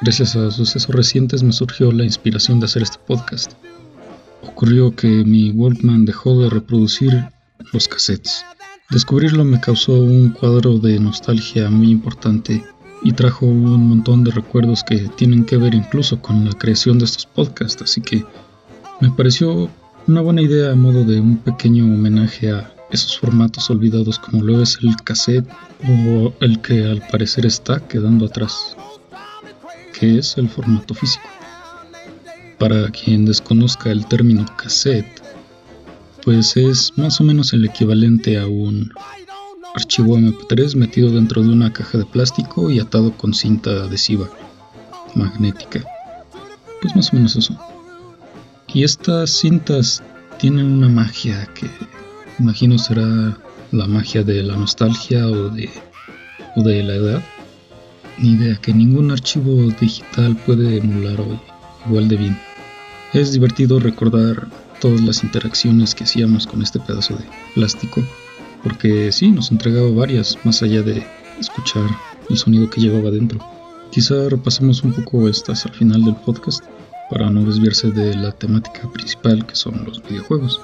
Gracias a sucesos recientes me surgió la inspiración de hacer este podcast. Ocurrió que mi Walkman dejó de reproducir los cassettes. Descubrirlo me causó un cuadro de nostalgia muy importante y trajo un montón de recuerdos que tienen que ver incluso con la creación de estos podcasts, así que me pareció una buena idea a modo de un pequeño homenaje a esos formatos olvidados como lo es el cassette o el que al parecer está quedando atrás, que es el formato físico. Para quien desconozca el término cassette, pues es más o menos el equivalente a un archivo MP3 metido dentro de una caja de plástico y atado con cinta adhesiva magnética. Pues más o menos eso. Y estas cintas tienen una magia que imagino será la magia de la nostalgia o de, o de la edad. Ni idea que ningún archivo digital puede emular hoy igual de bien. Es divertido recordar todas las interacciones que hacíamos con este pedazo de plástico porque sí, nos entregaba varias, más allá de escuchar el sonido que llevaba dentro. Quizá repasemos un poco estas al final del podcast, para no desviarse de la temática principal que son los videojuegos.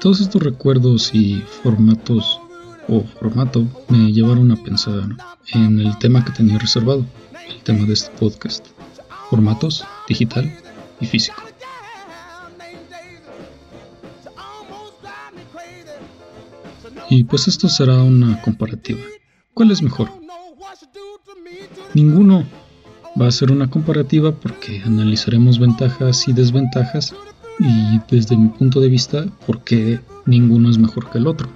Todos estos recuerdos y formatos o formato me llevaron a pensar en el tema que tenía reservado, el tema de este podcast, formatos digital y físico. Y pues esto será una comparativa. ¿Cuál es mejor? Ninguno va a ser una comparativa porque analizaremos ventajas y desventajas y desde mi punto de vista porque ninguno es mejor que el otro,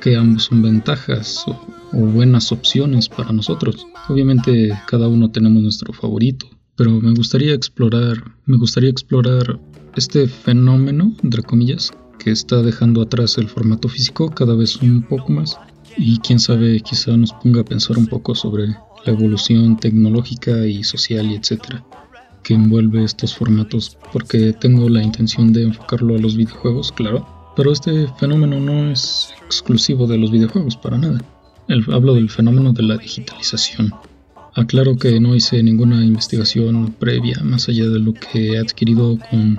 que ambos son ventajas o, buenas opciones para nosotros. Obviamente cada uno tenemos nuestro favorito, pero me gustaría explorar, me gustaría explorar este fenómeno, entre comillas, que está dejando atrás el formato físico cada vez un poco más. Y quién sabe, quizá nos ponga a pensar un poco sobre la evolución tecnológica y social y etcétera que envuelve estos formatos, porque tengo la intención de enfocarlo a los videojuegos, claro, pero este fenómeno no es exclusivo de los videojuegos para nada. hablo del fenómeno de la digitalización. Aclaro que no hice ninguna investigación previa más allá de lo que he adquirido con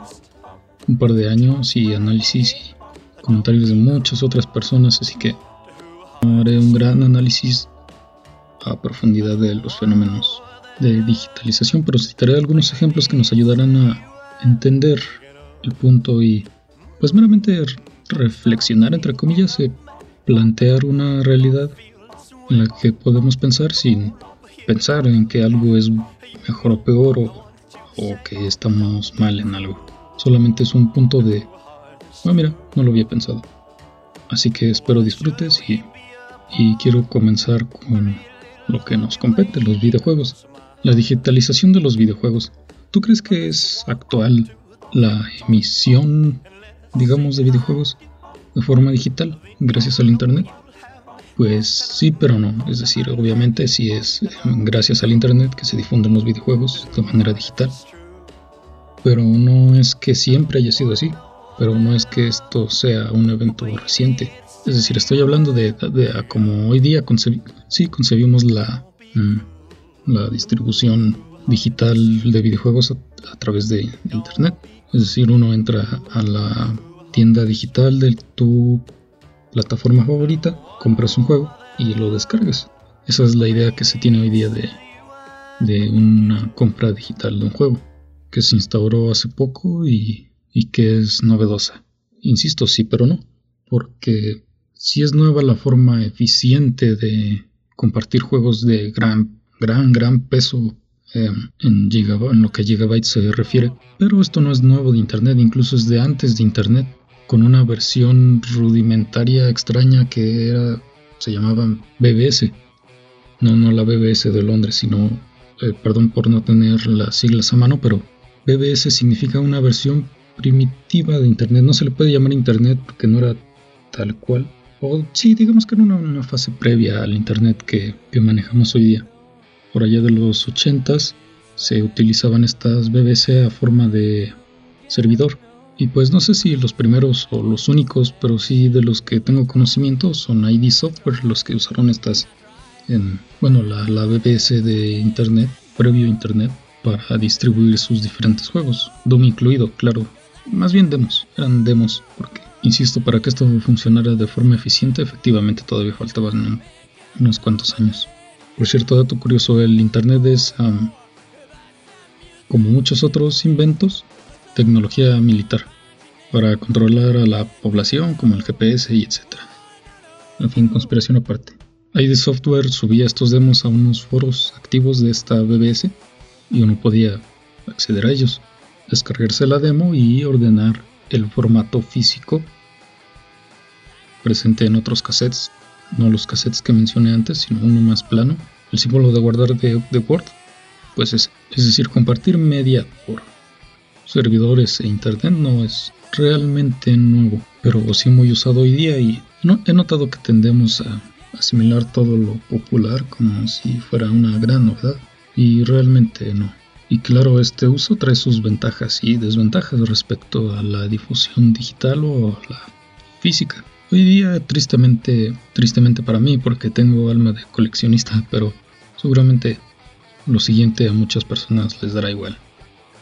un par de años y análisis y comentarios de muchas otras personas, así que haré un gran análisis a profundidad de los fenómenos de digitalización, pero citaré algunos ejemplos que nos ayudarán a entender el punto y pues meramente reflexionar, entre comillas, y plantear una realidad en la que podemos pensar sin pensar en que algo es mejor o peor o, o que estamos mal en algo. Solamente es un punto de, ah, mira, no lo había pensado. Así que espero disfrutes y, y quiero comenzar con lo que nos compete, los videojuegos. La digitalización de los videojuegos. ¿Tú crees que es actual la emisión, digamos, de videojuegos de forma digital gracias al Internet? Pues sí, pero no. Es decir, obviamente sí es gracias al Internet que se difunden los videojuegos de manera digital pero no es que siempre haya sido así, pero no es que esto sea un evento reciente. Es decir, estoy hablando de, de, como hoy día sí, concebimos la, mm, la distribución digital de videojuegos a, través de, Internet. Es decir, uno entra a la tienda digital de tu plataforma favorita, compras un juego y lo descargas. Esa es la idea que se tiene hoy día de, de una compra digital de un juego que se instauró hace poco y, que es novedosa. Insisto, sí, pero no, porque si es nueva la forma eficiente de compartir juegos de gran, gran, gran peso em, en, en lo que Gigabyte se refiere, pero esto no es nuevo de Internet, incluso es de antes de Internet, con una versión rudimentaria extraña que era, se llamaba BBS. No, no la BBS de Londres, sino, eh, perdón por no tener las siglas a mano, pero BBS significa una versión primitiva de Internet. No se le puede llamar Internet porque no era tal cual. O sí, digamos que era una, fase previa al Internet que, manejamos hoy día. Por allá de los 80s se utilizaban estas BBC a forma de servidor. Y pues no sé si los primeros o los únicos, pero sí de los que tengo conocimiento son ID Software los que usaron estas en, bueno, la, BBS de Internet, previo Internet, para distribuir sus diferentes juegos, Doom incluido, claro. Más bien demos, eran demos, porque, insisto, para que esto funcionara de forma eficiente, efectivamente todavía faltaban unos cuantos años. Por cierto, dato curioso, el Internet es, como muchos otros inventos, tecnología militar, para controlar a la población, como el GPS y etc. En fin, conspiración aparte. ID Software subía estos demos a unos foros activos de esta BBS y uno podía acceder a ellos, descargarse la demo y ordenar el formato físico presente en otros cassettes, no los cassettes que mencioné antes, sino uno más plano, el símbolo de guardar de, Word, pues es, es decir, compartir media por servidores e internet no es realmente nuevo, pero sí muy usado hoy día y he notado que tendemos a asimilar todo lo popular como si fuera una gran novedad y realmente no. Y claro, este uso trae sus ventajas y desventajas respecto a la difusión digital o la física. Hoy día, tristemente, tristemente para mí, porque tengo alma de coleccionista, pero seguramente lo siguiente a muchas personas les dará igual.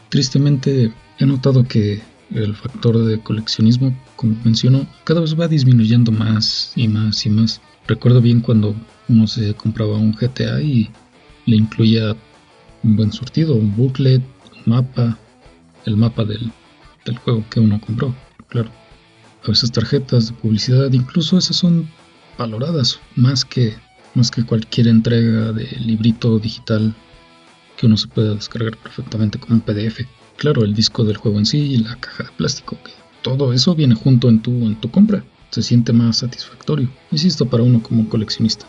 Tristemente, he notado que el factor de coleccionismo, como menciono, cada vez va disminuyendo más y más y más. Recuerdo bien cuando uno se compraba un GTA y le incluía un buen surtido, un booklet, un mapa, el mapa del, del juego que uno compró, claro. A veces tarjetas de publicidad, incluso esas son valoradas más que, más que cualquier entrega de librito digital que uno se pueda descargar perfectamente como un PDF. Claro, el disco del juego en sí y la caja de plástico, que todo eso viene junto en tu, en tu compra. Se siente más satisfactorio, insisto, para uno como coleccionista.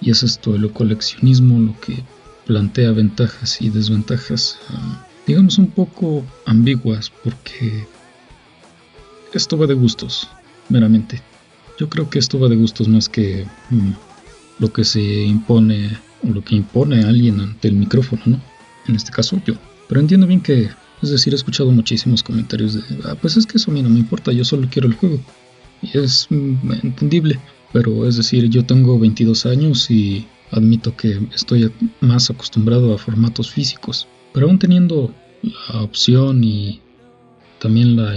Y es esto el coleccionismo lo que plantea ventajas y desventajas, ah, digamos un poco ambiguas, porque esto va de gustos, meramente. Yo creo que esto va de gustos más que mm, lo que se impone o lo que impone alguien ante el micrófono, ¿no? En este caso yo. Pero entiendo bien que, es decir, he escuchado muchísimos comentarios de, ah, pues es que eso a mí no me importa, yo solo quiero el juego. Y es mm, entendible, pero es decir, yo tengo 22 años y Admito que estoy más acostumbrado a formatos físicos, pero aún teniendo la opción y también la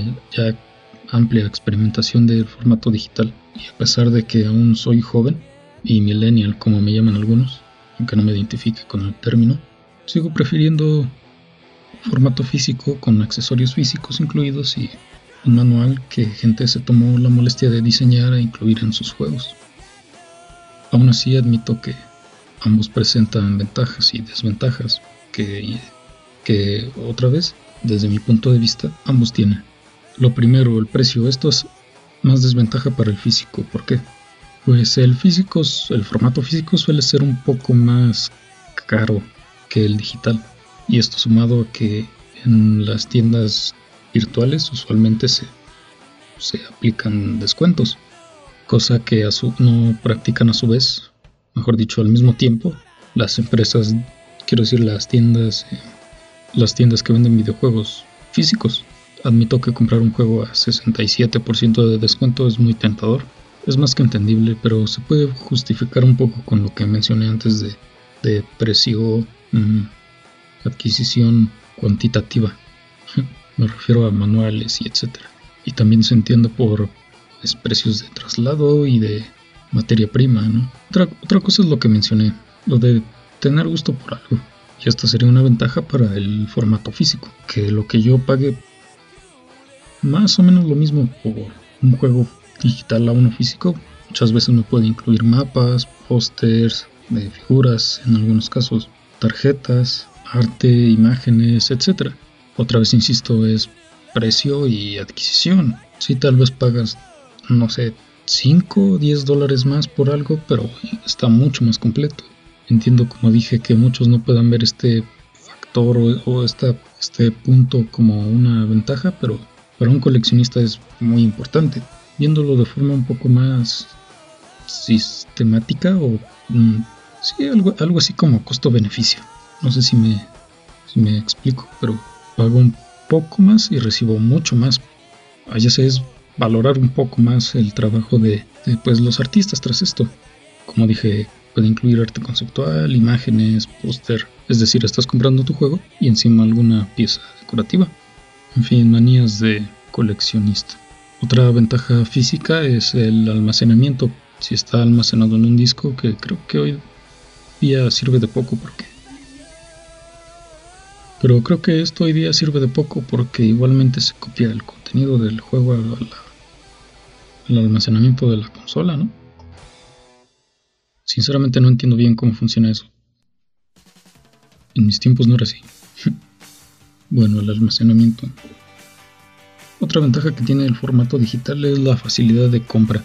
amplia experimentación del formato digital, y a pesar de que aún soy joven y millennial como me llaman algunos, aunque no me identifique con el término, sigo prefiriendo formato físico con accesorios físicos incluidos y un manual que gente se tomó la molestia de diseñar e incluir en sus juegos. Aún así admito que ambos presentan ventajas y desventajas que, que otra vez, desde mi punto de vista, ambos tienen. Lo primero, el precio. Esto es más desventaja para el físico. ¿Por qué? Pues el físico, el formato físico suele ser un poco más caro que el digital. Y esto sumado a que en las tiendas virtuales usualmente se, se aplican descuentos, cosa que a su, no practican a su vez mejor dicho, al mismo tiempo, las empresas, quiero decir, las tiendas, eh, las tiendas que venden videojuegos físicos. Admito que comprar un juego a 67% de descuento es muy tentador. Es más que entendible, pero se puede justificar un poco con lo que mencioné antes de, de precio, mm, adquisición cuantitativa. Me refiero a manuales y etcétera. Y también se entiende por precios de traslado y de materia prima. Otra, otra cosa es lo que mencioné, lo de tener gusto por algo. Y esta sería una ventaja para el formato físico, que lo que yo pague más o menos lo mismo por un juego digital a uno físico, muchas veces me puede incluir mapas, pósters de figuras, en algunos casos tarjetas, arte, imágenes, etc. Otra vez insisto, es precio y adquisición. Si tal vez pagas, no sé, 5 o 10 dólares más por algo, pero está mucho más completo. Entiendo, como dije, que muchos no puedan ver este factor o, este punto como una ventaja, pero para un coleccionista es muy importante. Viéndolo de forma un poco más sistemática o mm, sí, algo, algo así como costo-beneficio. No sé si me, si me explico, pero pago un poco más y recibo mucho más ya sé, es valorar un poco más el trabajo de, de pues, los artistas tras esto. Como dije, puede incluir arte conceptual, imágenes, póster, es decir, estás comprando tu juego y encima alguna pieza decorativa. En fin, manías de coleccionista. Otra ventaja física es el almacenamiento. Si está almacenado en un disco, que creo que hoy día sirve de poco porque... Pero creo que esto hoy día sirve de poco porque igualmente se copia el contenido del juego al, al almacenamiento de la consola, ¿no? Sinceramente no entiendo bien cómo funciona eso. En mis tiempos no era así. bueno, el almacenamiento. Otra ventaja que tiene el formato digital es la facilidad de compra.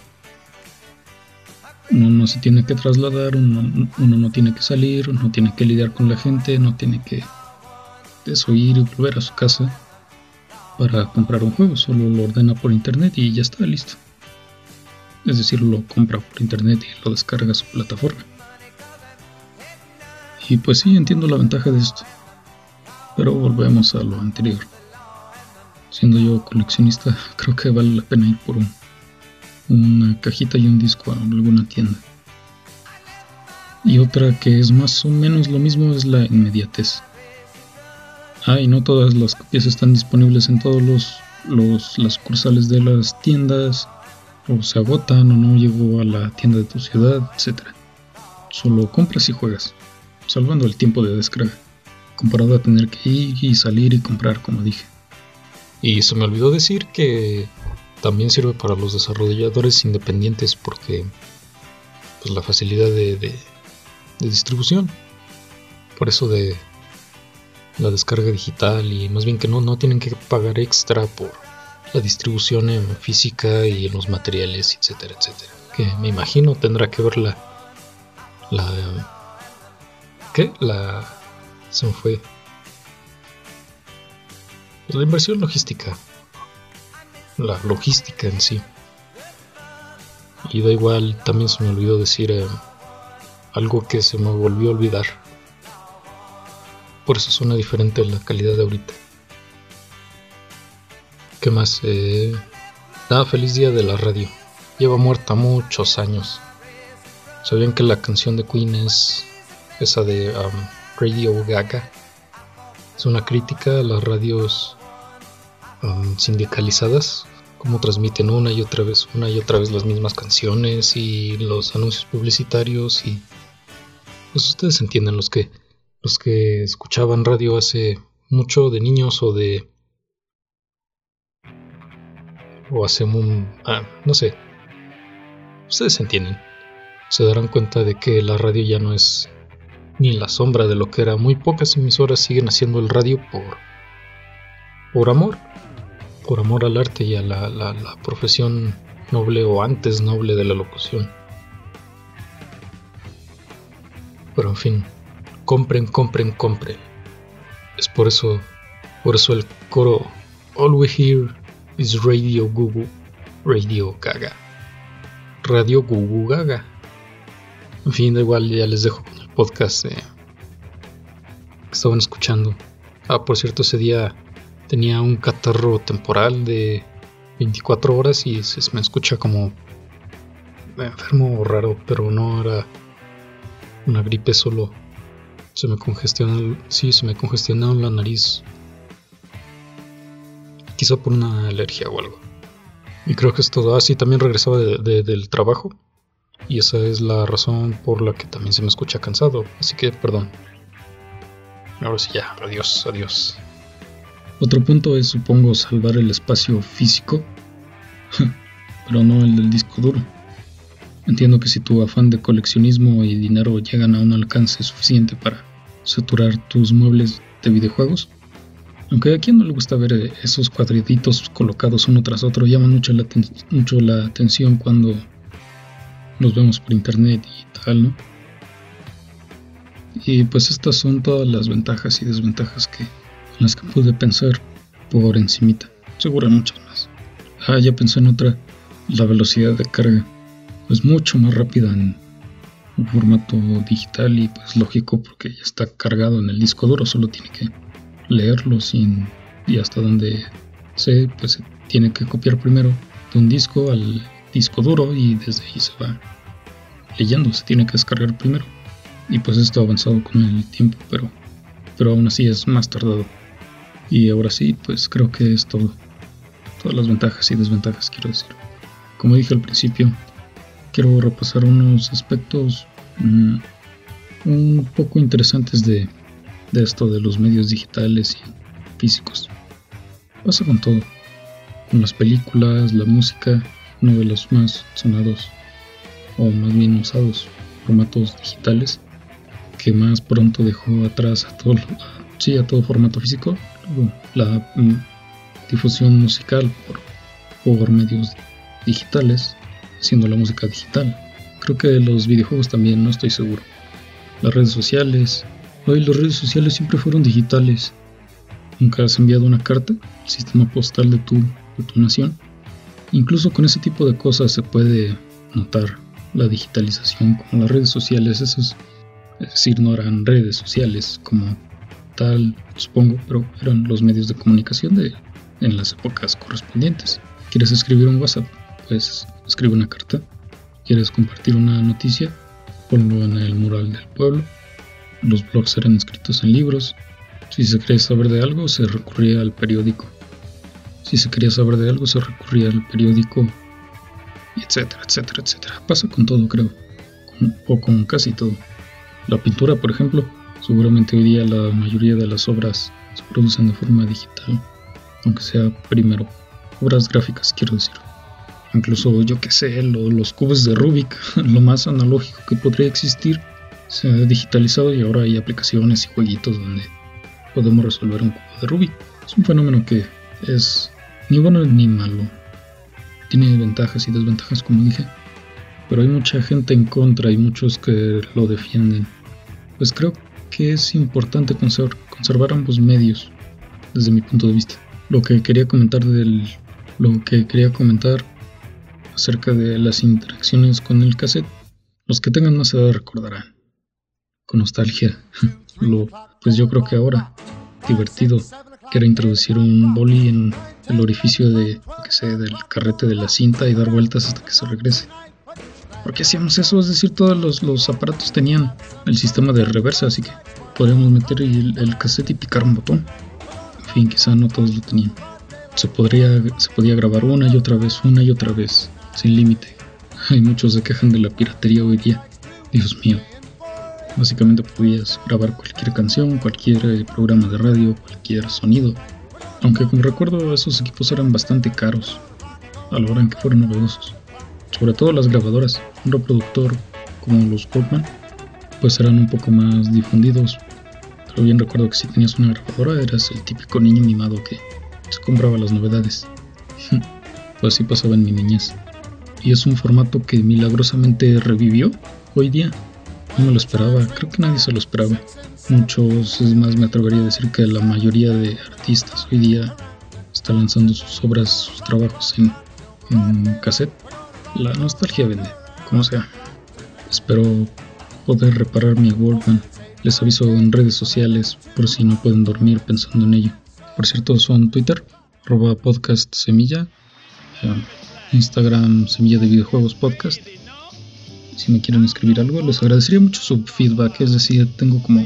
Uno no se tiene que trasladar, uno, no tiene que salir, no tiene que lidiar con la gente, no tiene que desoír y volver a su casa para comprar un juego, solo lo ordena por internet y ya está listo. Es decir, lo compra por internet y lo descarga a su plataforma. Y pues sí, entiendo la ventaja de esto. Pero volvemos a lo anterior siendo yo coleccionista, creo que vale la pena ir por una cajita y un disco a alguna tienda. Y otra que es más o menos lo mismo es la inmediatez. Ah, y no todas las copias están disponibles en todos los, los las sucursales de las tiendas, o se agotan, o no llegó a la tienda de tu ciudad, etc. Solo compras y juegas, salvando el tiempo de descarga, comparado a tener que ir y salir y comprar, como dije. Y se me olvidó decir que también sirve para los desarrolladores independientes porque pues la facilidad de, distribución. Por eso de la descarga digital y más bien que no, no tienen que pagar extra por la distribución en física y en los materiales, etcétera, etcétera. Que me imagino tendrá que ver la... la ¿Qué? La... Se me fue la inversión logística. La logística en sí. Y da igual, también se me olvidó decir eh, algo que se me volvió a olvidar. Por eso suena diferente la calidad de ahorita. ¿Qué más? Eh, nada, feliz día de la radio. Lleva muerta muchos años. ¿Sabían que la canción de Queen es esa de Radio Gaga? Es una crítica a las radios um, sindicalizadas, como transmiten una y otra vez, una y otra vez las mismas canciones y los anuncios publicitarios y pues ustedes entienden los que los que escuchaban radio hace mucho de niños o de o hace un ah, no sé ustedes entienden se darán cuenta de que la radio ya no es ni la sombra de lo que era. Muy pocas emisoras siguen haciendo el radio por, por amor, por amor al arte y a la, la, profesión noble o antes noble de la locución. Pero en fin, compren, compren, compren. Es por eso, por eso el coro All we hear is Radio Gugu, Radio Gaga. Radio Gugu Gaga. En fin, da igual, ya les dejo con podcast que estaban escuchando. Ah, por cierto, ese día tenía un catarro temporal de 24 horas y se me escucha como enfermo o raro, pero no era una gripe, solo se me congestionó, sí, se me congestionó la nariz. Quizá por una alergia o algo. Y creo que es todo. Ah, sí, también regresaba del trabajo. Y esa es la razón por la que también se me escucha cansado. Así que perdón. Ahora sí ya, adiós, adiós. Otro punto es supongo salvar el espacio físico, pero no el del disco duro. Entiendo que si tu afán de coleccionismo y dinero llegan a un alcance suficiente para saturar tus muebles de videojuegos, aunque a quien no le gusta ver esos cuadrititos colocados uno tras otro, llama mucho la, mucho la atención cuando nos vemos por internet y tal, ¿no? Y pues estas son todas las ventajas y desventajas que las que pude pensar por encimita. Seguro muchas más. Ah, ya pensé en otra. La velocidad de carga es mucho más rápida en formato digital y pues lógico porque ya está cargado en el disco duro, solo tiene que leerlo y hasta donde sé pues tiene que copiar primero de un disco al disco duro y desde ahí se va leyendo, se tiene que descargar primero. Y pues esto ha avanzado con el tiempo, pero, pero aún así es más tardado. Y ahora sí, pues creo que es todo. Todas las ventajas y desventajas, quiero decir. Como dije al principio, quiero repasar unos aspectos mm, un poco interesantes de, de esto de los medios digitales y físicos. Pasa con todo. Con las películas, la música, uno de los más sonados o más bien usados formatos digitales que más pronto dejó atrás a todo, sí, a todo formato físico, la mm, difusión musical por, medios digitales, siendo la música digital. Creo que los videojuegos también, no estoy seguro. Las redes sociales, hoy las redes sociales siempre fueron digitales. Nunca has enviado una carta, el sistema postal de tu, de tu nación. Incluso con ese tipo de cosas se puede notar la digitalización, como las redes sociales, esos es decir, no eran redes sociales como tal, supongo, pero eran los medios de comunicación de, en las épocas correspondientes. ¿Quieres escribir un WhatsApp? Pues escribe una carta. ¿Quieres compartir una noticia? Ponlo en el mural del pueblo. Los blogs eran escritos en libros. Si se quería saber de algo, se recurría al periódico. Si se quería saber de algo, se recurría al periódico, etcétera, etcétera, etcétera. Pasa con todo, creo. o con casi todo. La pintura, por ejemplo, seguramente hoy día la mayoría de las obras se producen de forma digital, aunque sea primero obras gráficas, quiero decir. Incluso yo que sé, los cubos de Rubik, lo más analógico que podría existir, se ha digitalizado y ahora hay aplicaciones y jueguitos donde podemos resolver un cubo de Rubik. Es un fenómeno que es ni bueno ni malo. Tiene ventajas y desventajas, como dije, pero hay mucha gente en contra y muchos que lo defienden. Pues creo que es importante conservar ambos medios desde mi punto de vista. Lo que quería comentar del lo que quería comentar acerca de las interacciones con el cassette, los que tengan más edad recordarán con nostalgia. lo, pues yo creo que ahora divertido que introducir un boli en el orificio de, que sé, del carrete de la cinta y dar vueltas hasta que se regrese. ¿Por qué hacíamos eso? Es decir, todos los, aparatos tenían el sistema de reversa, así que podríamos meter el, cassette y picar un botón. En fin, quizá no todos lo tenían. Se, podría, se podía grabar una y otra vez, una y otra vez, sin límite. Hay muchos se quejan de la piratería hoy día. Dios mío. Básicamente podías grabar cualquier canción, cualquier eh, programa de radio, cualquier sonido. Aunque como recuerdo esos equipos eran bastante caros a la hora en que fueron novedosos sobre todo las grabadoras, un reproductor como los Walkman, pues eran un poco más difundidos. Pero bien recuerdo que si tenías una grabadora eras el típico niño mimado que se compraba las novedades. pues así pasaba en mi niñez. Y es un formato que milagrosamente revivió hoy día. No me lo esperaba, creo que nadie se lo esperaba. Muchos, es más, me atrevería a decir que la mayoría de artistas hoy día está lanzando sus obras, sus trabajos en, cassette la nostalgia vende, como sea. Espero poder reparar mi Walkman. Les aviso en redes sociales por si no pueden dormir pensando en ello. Por cierto, son Twitter, arroba podcast semilla, eh, Instagram semilla de videojuegos podcast. Si me quieren escribir algo, les agradecería mucho su feedback. Es decir, tengo como,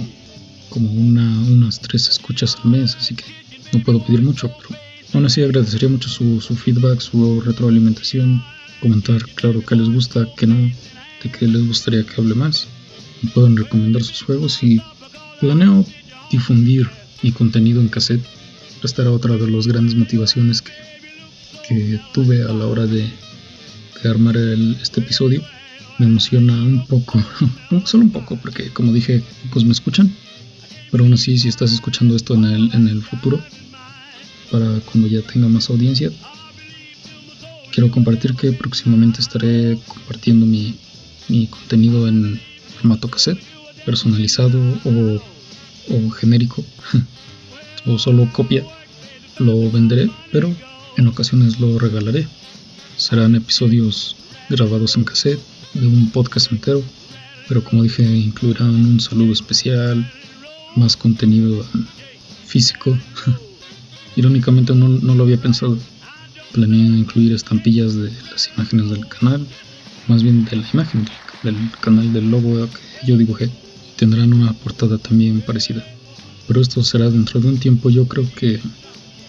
como una, unas tres escuchas al mes, así que no puedo pedir mucho, pero aún así agradecería mucho su, su feedback, su retroalimentación comentar, claro, que les gusta, que no, de qué les gustaría que hable más. Me pueden recomendar sus juegos y planeo difundir mi contenido en cassette. Esta era otra de las grandes motivaciones que, que tuve a la hora de, armar este episodio. Me emociona un poco, solo un poco, porque como dije, pues me escuchan. Pero aún así, si estás escuchando esto en el, en el futuro, para cuando ya tenga más audiencia, quiero compartir que próximamente estaré compartiendo mi, contenido en formato cassette, personalizado o, o genérico, o solo copia. Lo venderé, pero en ocasiones lo regalaré. Serán episodios grabados en cassette de un podcast entero, pero como dije, incluirán un saludo especial, más contenido físico. Irónicamente no, no lo había pensado planeo incluir estampillas de las imágenes del canal, más bien de la imagen del, canal del logo que yo dibujé. Tendrán una portada también parecida. Pero esto será dentro de un tiempo. Yo creo que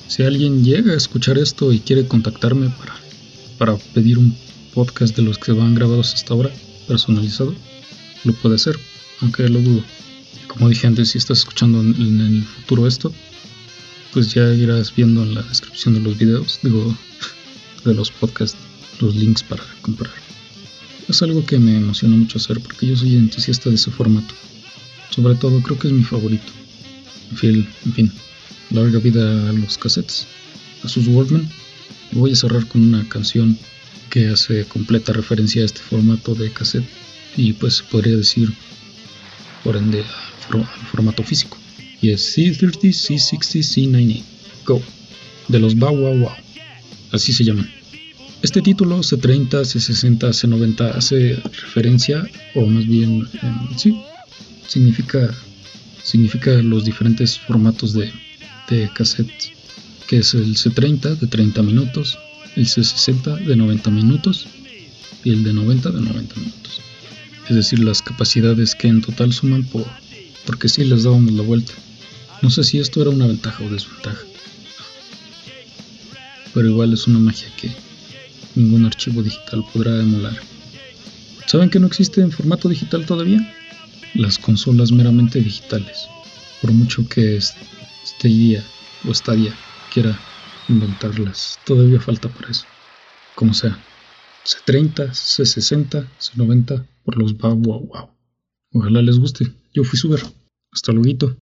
si alguien llega a escuchar esto y quiere contactarme para, para pedir un podcast de los que van grabados hasta ahora, personalizado, lo puede hacer, aunque lo dudo. Como dije antes, si estás escuchando en el futuro esto, pues ya irás viendo en la descripción de los videos, digo, de los podcasts, los links para comprar. Es algo que me emociona mucho hacer porque yo soy entusiasta de ese formato. Sobre todo creo que es mi favorito. En fin, en fin larga vida a los cassettes, a sus Walkman. Voy a cerrar con una canción que hace completa referencia a este formato de cassette y pues podría decir por ende al formato físico. Y es C30, C60, C90. Go. De los Bow Wow Wow. Así se llaman. Este título C30, C60, C90 hace referencia, o más bien, em, sí, significa, significa los diferentes formatos de, de cassette, que es el C30 de 30 minutos, el C60 de 90 minutos y el de 90 de 90 minutos. Es decir, las capacidades que en total suman por, porque si les dábamos la vuelta. No sé si esto era una ventaja o desventaja. Pero igual es una magia que ningún archivo digital podrá emular. ¿Saben que no existe en formato digital todavía? Las consolas meramente digitales. Por mucho que este día o estaría quiera inventarlas, todavía falta para eso. Como sea, C30, C60, C90 por los wow wow wow. Ojalá les guste. Yo fui ver. Hasta luego.